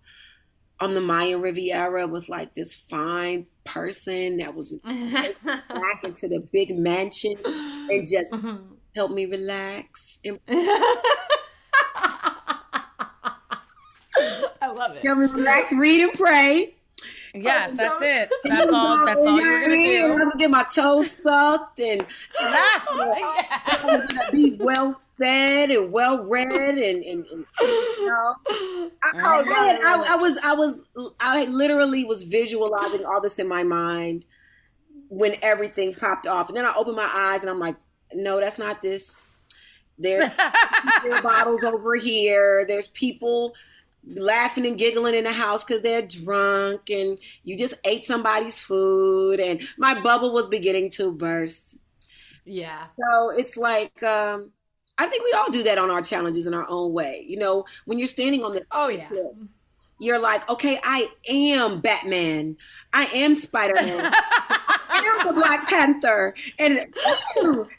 Speaker 4: on the Mayan Riviera with like this fine person that was back into the big mansion and just mm-hmm. help me relax.
Speaker 2: And- I love it.
Speaker 4: Help me relax, read and pray.
Speaker 3: Yes, that's it. That's all. That's all you're gonna do.
Speaker 4: I'm gonna get my toes sucked and I'm gonna be well fed and well read and, and, and you know. I, oh, I, I, I, was I was I literally was visualizing all this in my mind when everything popped off. And then I opened my eyes and I'm like no that's not this. There's bottles over here. There's people laughing and giggling in the house because they're drunk and you just ate somebody's food and my bubble was beginning to burst.
Speaker 2: Yeah.
Speaker 4: So it's like um I think we all do that on our challenges in our own way. You know, when you're standing on the
Speaker 2: oh yeah. Cliff,
Speaker 4: you're like, okay, I am Batman. I am Spider Man. I am the Black Panther. And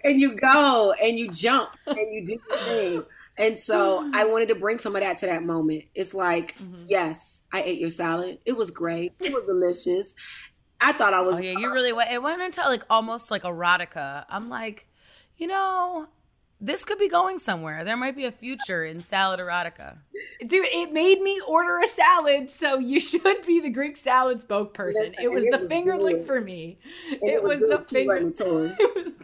Speaker 4: and you go and you jump and you do the thing. And so I wanted to bring some of that to that moment. It's like, mm-hmm. yes, I ate your salad. It was great. It was delicious. I thought I was.
Speaker 3: Oh yeah, you really went. It went into like almost like erotica. I'm like, you know, this could be going somewhere. There might be a future in salad erotica.
Speaker 2: Dude, it made me order a salad, so you should be the Greek salad spokesperson. Listen, it was it the was finger good. lick for me. It, it, was, was the finger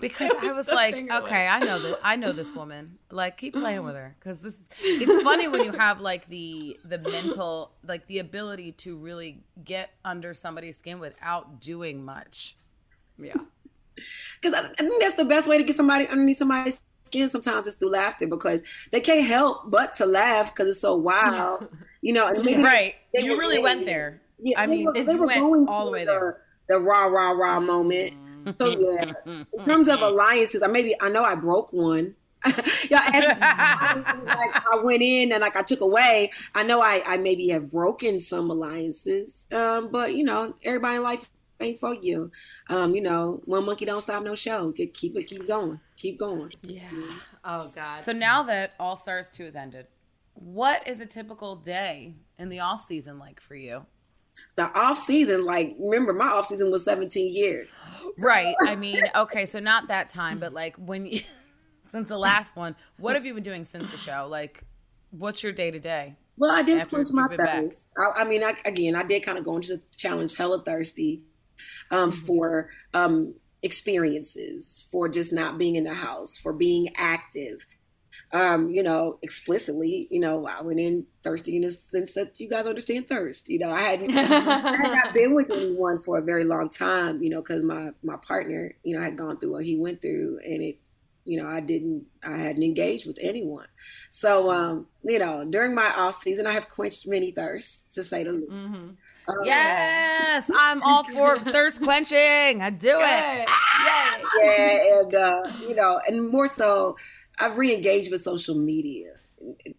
Speaker 3: because I was like, okay, I know that I know this woman. Like, keep playing with her because this. It's funny when you have like the the mental, like the ability to really get under somebody's skin without doing much.
Speaker 2: Yeah.
Speaker 4: Because I, I think that's the best way to get somebody underneath somebody's skin sometimes it's through laughter because they can't help but to laugh because it's so wild, you know.
Speaker 3: And right, they you really went there. Yeah, I
Speaker 4: they
Speaker 3: mean,
Speaker 4: were, they were going all the way there. The, the rah rah rah moment. So yeah, in terms of alliances, I maybe I know I broke one. Y'all asked me, like I went in and like I took away. I know I I maybe have broken some alliances, um, but you know everybody in life ain't for you. Um, you know, one monkey don't stop no show. Keep it, keep going, keep going.
Speaker 2: Yeah. Oh God.
Speaker 3: So now that All Stars two has ended, what is a typical day in the off season like for you?
Speaker 4: The off season, like remember, my off season was seventeen years.
Speaker 3: Right. I mean, okay, so not that time, but like when you, since the last one, what have you been doing since the show? Like, what's your day to day?
Speaker 4: Well, I did quench my thirst. I, I, mean, I, again, I did kind of go into the challenge hella thirsty um, mm-hmm. for um, experiences, for just not being in the house, for being active. Um, you know, explicitly, you know, I went in thirsty in the sense that you guys understand thirst. You know, I hadn't, I had not been with anyone for a very long time, you know, because my my partner, you know, had gone through what he went through, and it you know, I didn't, I hadn't engaged with anyone. So, um, you know, during my off season, I have quenched many thirsts, to say the least.
Speaker 2: Mm-hmm.
Speaker 4: Um,
Speaker 3: Yes, I'm all for thirst quenching. I do it.
Speaker 4: yeah, and uh, you know, and more so, I've re-engaged with social media,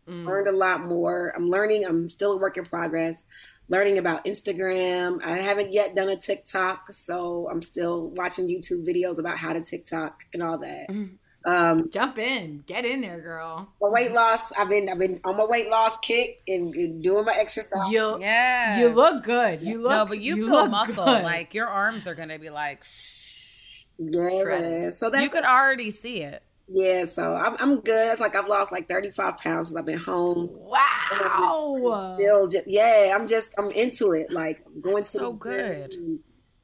Speaker 2: Mm.
Speaker 4: learned a lot more. I'm learning. I'm still a work in progress. Learning about Instagram. I haven't yet done a TikTok, so I'm still watching YouTube videos about how to TikTok and all that.
Speaker 2: Mm.
Speaker 4: Um,
Speaker 2: Jump in, get in there, girl.
Speaker 4: my weight loss. I've been I've been on my weight loss kick and, and doing my exercise.
Speaker 2: You
Speaker 3: Yeah.
Speaker 2: you look good. You look
Speaker 3: no, but you, build
Speaker 2: look
Speaker 3: muscle.
Speaker 2: good.
Speaker 3: Like your arms are gonna be like. Shh.
Speaker 4: yeah,
Speaker 2: shredded.
Speaker 4: so that
Speaker 3: You could already see it.
Speaker 4: yeah. So I'm I'm good. It's like I've lost like 35 pounds since I've been home.
Speaker 2: wow.
Speaker 4: Still, just, yeah, I'm just I'm into it. Like I'm going to
Speaker 3: so good.
Speaker 4: gym,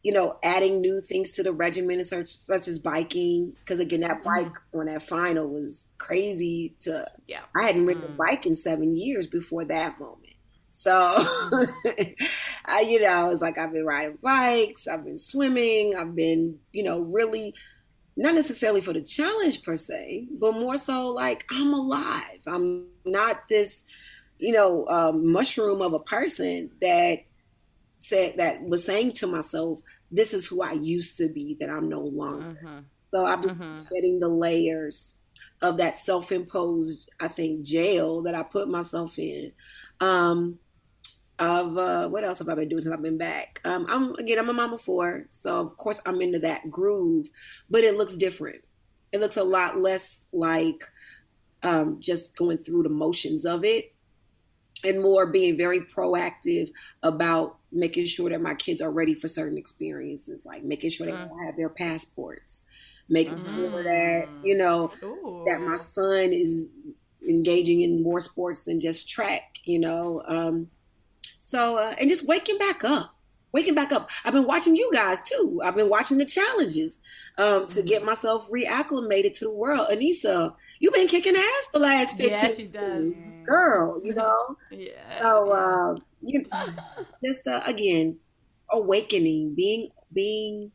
Speaker 4: You know, adding new things to the regimen, such such as biking. Because again, that mm-hmm. bike on that final was crazy. To
Speaker 2: Yeah.
Speaker 4: I hadn't ridden a mm. bike in seven years before that moment. So, mm-hmm. I, you know, it's like I've been riding bikes, I've been swimming, I've been, you know, really not necessarily for the challenge per se, but more so like I'm alive. I'm not this, you know, um, mushroom of a person that said that was saying to myself, "This is who I used to be. That I'm no longer."
Speaker 3: Mhm.
Speaker 4: So I've been
Speaker 3: Mhm.
Speaker 4: shedding the layers of that self-imposed, I think, jail that I put myself in. Um, of uh, what else have I been doing since I've been back? Um, I'm again, I'm a mama four, so of course I'm into that groove, but it looks different. It looks a lot less like um, just going through the motions of it, and more being very proactive about making sure that my kids are ready for certain experiences, like making sure they
Speaker 3: Mm.
Speaker 4: have their passports, making sure that
Speaker 2: Mm.
Speaker 4: you know
Speaker 2: Ooh.
Speaker 4: that my son is engaging in more sports than just track, you know. Um, so uh, and just waking back up, waking back up. I've been watching you guys too. I've been watching the challenges um, to get myself reacclimated to the world. Aneesa, you've been kicking ass the last fifteen.
Speaker 2: Yeah, she does.
Speaker 4: girl. You know.
Speaker 2: Yeah.
Speaker 4: So uh, you just uh, again awakening, being being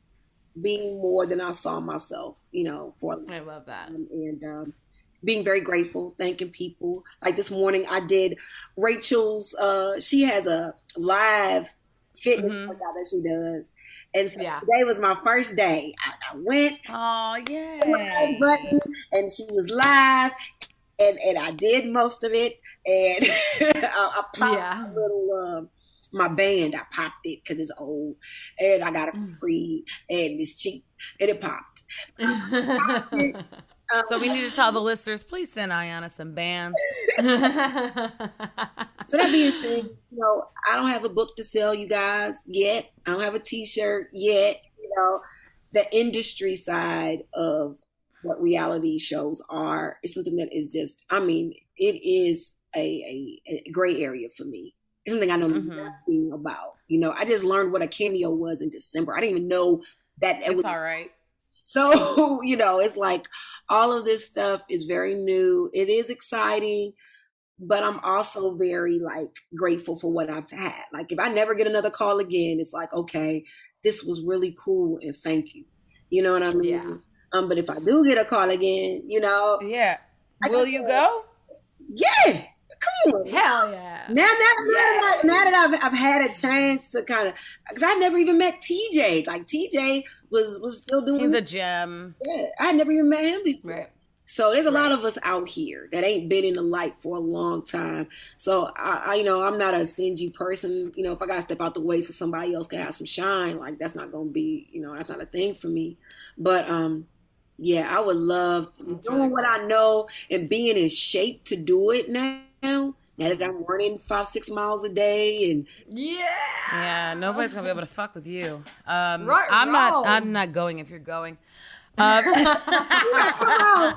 Speaker 4: being more than I saw myself. You know, for
Speaker 2: I love that.
Speaker 4: um, and um, being very grateful, thanking people. Like this morning, I did Rachel's. Uh, she has a live fitness
Speaker 3: Mhm.
Speaker 4: workout that she does, and so
Speaker 2: Yeah.
Speaker 4: today was my first day. I, I went
Speaker 3: Oh yeah.
Speaker 4: button, and she was live, and and I did most of it, and I, I popped
Speaker 2: Yeah.
Speaker 4: a little. Um, my band, I popped it because it's old, and I got it
Speaker 2: Mm.
Speaker 4: for free, and it's cheap, and it popped. Um,
Speaker 3: So we need to tell the listeners, please send Ayanna some bands.
Speaker 4: So that being said, you know, I don't have a book to sell you guys yet. I don't have a T-shirt yet. You know, the industry side of what reality shows are is something that is just. I mean, it is a a, a gray area for me. It's something I know
Speaker 3: Mhm.
Speaker 4: nothing about. You know, I just learned what a cameo was in December. I didn't even know that it
Speaker 3: It's
Speaker 4: was
Speaker 3: all right.
Speaker 4: so, you know, it's like all of this stuff is very new. It is exciting, but I'm also very like grateful for what I've had. Like if I never get another call again, it's like, okay, this was really cool and thank you. You know what I mean?
Speaker 2: Yeah.
Speaker 4: Um, but if I do get a call again, you know,
Speaker 3: Yeah. Will you go?
Speaker 4: yeah, come on.
Speaker 2: Hell yeah.
Speaker 4: Now, now, now, that, I, now that I've, I've had a chance to kind of, because I never even met TJ. Like TJ was was still doing.
Speaker 3: He's a gem.
Speaker 4: yeah, I had never even met him before.
Speaker 2: Right.
Speaker 4: So there's a lot of us out here that ain't been in the light for a long time. So I, I, you know, I'm not a stingy person. You know, if I gotta step out the way so somebody else can have some shine, like that's not gonna be, you know, that's not a thing for me. But um, yeah, I would love
Speaker 2: That's
Speaker 4: doing
Speaker 2: really
Speaker 4: what I know and being in shape to do it now. Now that I'm running five, six miles a day, and
Speaker 2: Yeah.
Speaker 3: Yeah, nobody's gonna be able to fuck with you. Um,
Speaker 2: Right,
Speaker 3: I'm not. I'm not going if you're going. Uh,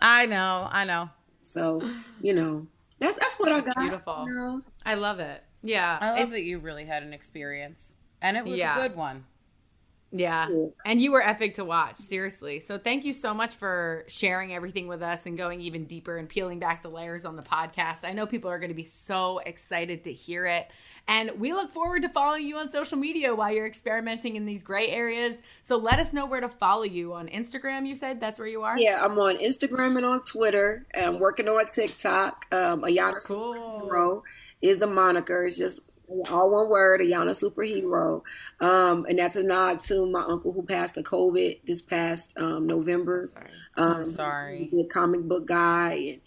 Speaker 3: I know. I know.
Speaker 4: so you know, that's that's what I got.
Speaker 2: Beautiful.
Speaker 4: You know?
Speaker 2: I love it. Yeah.
Speaker 3: I love
Speaker 2: It-
Speaker 3: that you really had an experience, and it was
Speaker 2: Yeah.
Speaker 3: a good one.
Speaker 2: Yeah. And you were epic to watch, seriously. So thank you so much for sharing everything with us and going even deeper and peeling back the layers on the podcast. I know people are going to be so excited to hear it. And we look forward to following you on social media while you're experimenting in these gray areas. So let us know where to follow you on Instagram, you said that's where you are?
Speaker 4: Yeah, I'm on Instagram and on Twitter. I'm working on TikTok. Um, Ayanna
Speaker 2: Cool.
Speaker 4: Is the moniker. It's just all one word, Ayanna Superhero. Um, and that's a nod to my uncle who passed of COVID this past um, November.
Speaker 2: Sorry.
Speaker 4: Um,
Speaker 3: I'm sorry.
Speaker 4: He's a comic book guy,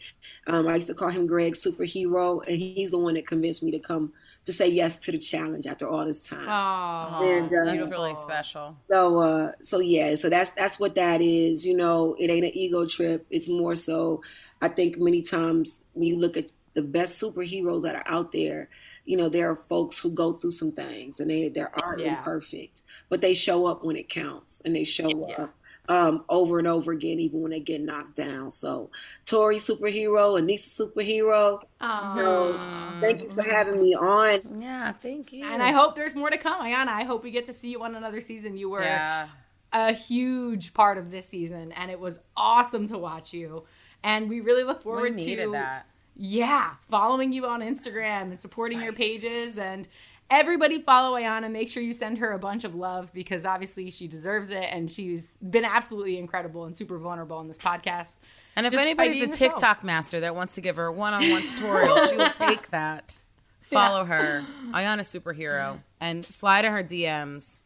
Speaker 4: and um, I used to call him Greg Superhero, and he's the one that convinced me to come to say yes to the challenge after all this time.
Speaker 2: Oh,
Speaker 3: Oh,
Speaker 4: And, uh,
Speaker 3: that's really special.
Speaker 4: So uh so yeah, so that's that's what that is. You know, it ain't an ego trip. It's more so I think many times when you look at the best superheroes that are out there, you know, there are folks who go through some things and they they are
Speaker 2: Yeah.
Speaker 4: imperfect, but they show up when it counts and they show
Speaker 2: Yeah.
Speaker 4: up um over and over again even when they get knocked down. So Tori superhero, Aneesa superhero,
Speaker 2: Aw.
Speaker 4: thank you for having me on.
Speaker 3: Yeah, thank you.
Speaker 2: And I hope there's more to come, Ayanna. I hope we get to see you on another season. You were
Speaker 3: Yeah.
Speaker 2: a huge part of this season, and it was awesome to watch you. And we really look
Speaker 3: We
Speaker 2: forward
Speaker 3: needed
Speaker 2: to
Speaker 3: that.
Speaker 2: Yeah, following you on Instagram and supporting your pages and everybody follow Ayanna. Make sure you send her a bunch of love because obviously she deserves it and she's been absolutely incredible and super vulnerable on this podcast.
Speaker 3: And if
Speaker 2: Just
Speaker 3: anybody's a
Speaker 2: being yourself.
Speaker 3: TikTok master that wants to give her a one-on-one tutorial, she will take that. Follow her, Ayanna Superhero, and slide in her DMs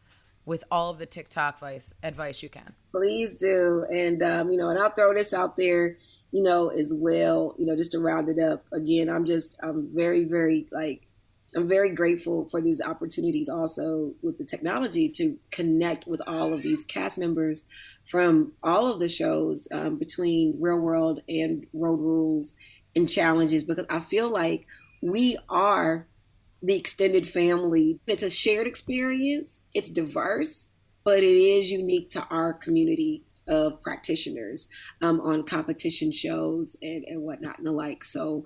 Speaker 3: with all of the TikTok advice advice you can.
Speaker 4: Please do. And, um, you know, and I'll throw this out there, you know, as well, you know, just to round it up. Again, I'm just, I'm very, very, like, I'm very grateful for these opportunities also with the technology to connect with all of these cast members from all of the shows um, between Real World and Road Rules and Challenges because I feel like we are the extended family. It's a shared experience, it's diverse, but it is unique to our community of practitioners um, on competition shows and, and whatnot and the like. So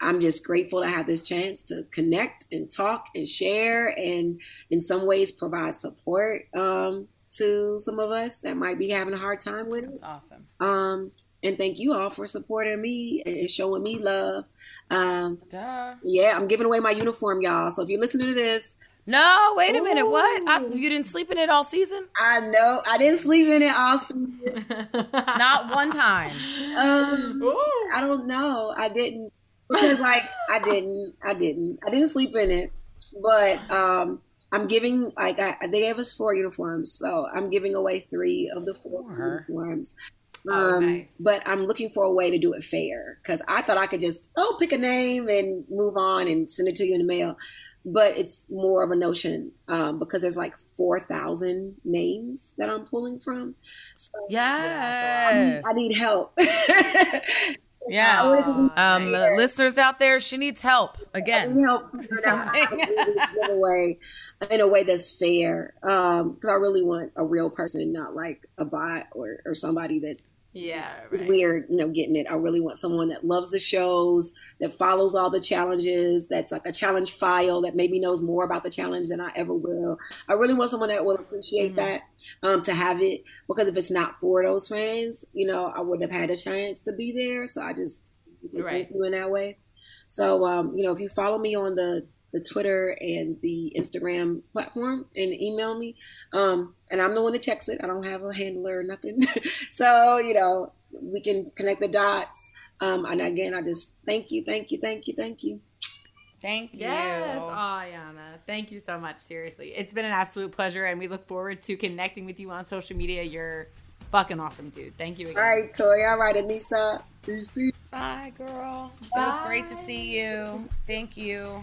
Speaker 4: I'm just grateful to have this chance to connect and talk and share and in some ways provide support um, to some of us that might be having a hard time with it.
Speaker 3: That's awesome.
Speaker 4: Um, and thank you all for supporting me and showing me love. Um,
Speaker 3: Duh.
Speaker 4: yeah, I'm giving away my uniform, y'all. So if you're listening to this,
Speaker 3: No, wait a minute. What? I, you didn't sleep in it all season?
Speaker 4: I know I didn't sleep in it all season.
Speaker 3: Not one time.
Speaker 4: Um, I don't know. I didn't because like I didn't. I didn't. I didn't sleep in it. But um, I'm giving like I, they gave us four uniforms, so I'm giving away three of the four
Speaker 3: Four.
Speaker 4: uniforms.
Speaker 2: Oh,
Speaker 4: Um,
Speaker 2: nice.
Speaker 4: But I'm looking for a way to do it fair because I thought I could just oh pick a name and move on and send it to you in the mail. But it's more of a notion um, because there's like four thousand names that I'm pulling from. So
Speaker 3: Yes.
Speaker 4: I need help.
Speaker 3: Yeah.
Speaker 4: I wanted to be
Speaker 3: Um,
Speaker 4: fair.
Speaker 3: listeners out there, she needs help
Speaker 4: I
Speaker 3: again.
Speaker 4: need help figure out how to do this in a way in a way that's fair. Um, because I really want a real person, not like a bot or, or somebody that
Speaker 2: Yeah. right.
Speaker 4: weird, you know, getting it. I really want someone that loves the shows, that follows all the challenges, that's like a challenge file that maybe knows more about the challenge than I ever will. I really want someone that will appreciate
Speaker 2: Mhm.
Speaker 4: that, um, to have it. Because if it's not for those friends, you know, I wouldn't have had a chance to be there. So I just
Speaker 2: Right.
Speaker 4: thank you in that way. So um, you know, if you follow me on the the Twitter and the Instagram platform and email me, um, and I'm the one that checks it. I don't have a handler or nothing. so you know, we can connect the dots. Um, and again, I just thank you, thank you, thank you, thank you.
Speaker 3: Thank you.
Speaker 2: Yes. Oh, Ayanna. Thank you so much. Seriously. It's been an absolute pleasure, and we look forward to connecting with you on social media. You're fucking awesome, dude. Thank you again.
Speaker 4: All right, Tori. All right, Aneesa. Peace, peace.
Speaker 3: Bye, girl. It was great to see you. Thank you.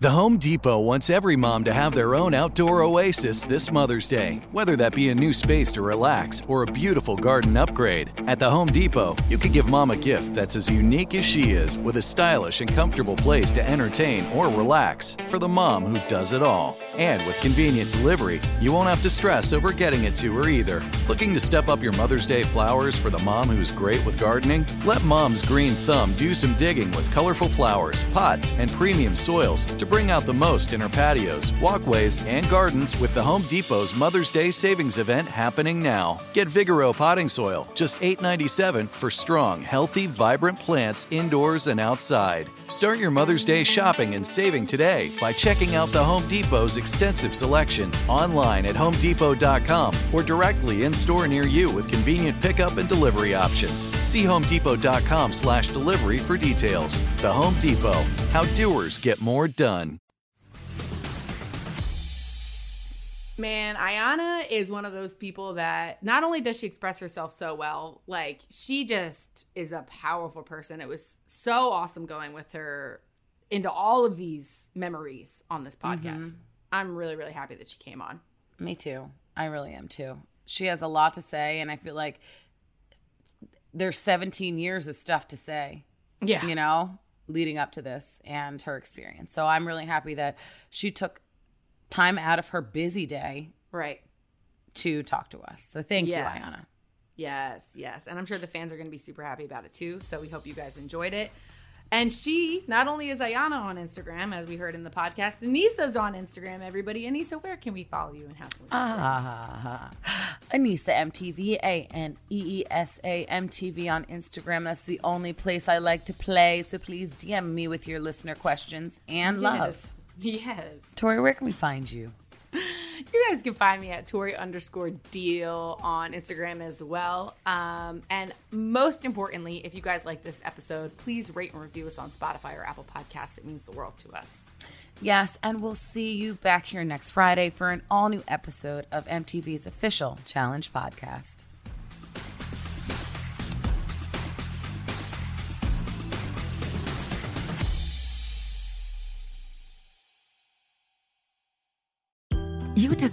Speaker 1: The Home Depot wants every mom to have their own outdoor oasis this Mother's Day, whether that be a new space to relax or a beautiful garden upgrade. At the Home Depot, you could give mom a gift that's as unique as she is with a stylish and comfortable place to entertain or relax for the mom who does it all. And with convenient delivery, you won't have to stress over getting it to her either. Looking to step up your Mother's Day flowers for the mom who's great with gardening? Let mom's green thumb do some digging with colorful flowers, pots, and premium soils to bring out the most in her patios, walkways, and gardens with the Home Depot's Mother's Day savings event happening now. Get Vigoro potting soil, just $8.97 for strong, healthy, vibrant plants indoors and outside. Start your Mother's Day shopping and saving today by checking out the Home Depot's extensive selection online at homedepot.com or directly in store near you with convenient pickup and delivery options. See homedepot.com slash delivery for details. The Home Depot, how doers get more done.
Speaker 2: Man, Ayanna is one of those people that not only does she express herself so well, like she just is a powerful person. It was so awesome going with her into all of these memories on this podcast. Mm-hmm. I'm really, really happy that she came on.
Speaker 3: Me too. I really am too. She has a lot to say, and I feel like there's 17 years of stuff to say.
Speaker 2: Yeah.
Speaker 3: You know, leading up to this and her experience. So I'm really happy that she took time out of her busy day
Speaker 2: right
Speaker 3: to talk to us. So thank yeah. you, Ayanna.
Speaker 2: Yes, yes. And I'm sure the fans are going to be super happy about it too. So we hope you guys enjoyed it. And she not only is Ayanna on Instagram, as we heard in the podcast, Aneesa's on Instagram, everybody. Aneesa, where can we follow you and how can we
Speaker 3: Ah, Aneesa MTV, A N E E S A M T V on Instagram. That's the only place I like to play. So please DM me with your listener questions and
Speaker 2: yes.
Speaker 3: love.
Speaker 2: Yes.
Speaker 3: Tori, where can we find you?
Speaker 2: You guys can find me at Tori underscore deal on Instagram as well. Um, and most importantly, if you guys like this episode, please rate and review us on Spotify or Apple Podcasts. It means the world to us.
Speaker 3: Yes, and we'll see you back here next Friday for an all new episode of MTV's official Challenge podcast.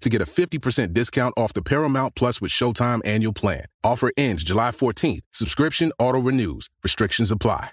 Speaker 5: to get a 50% discount off the Paramount Plus with Showtime annual plan. Offer ends July 14th. Subscription auto-renews. Restrictions apply.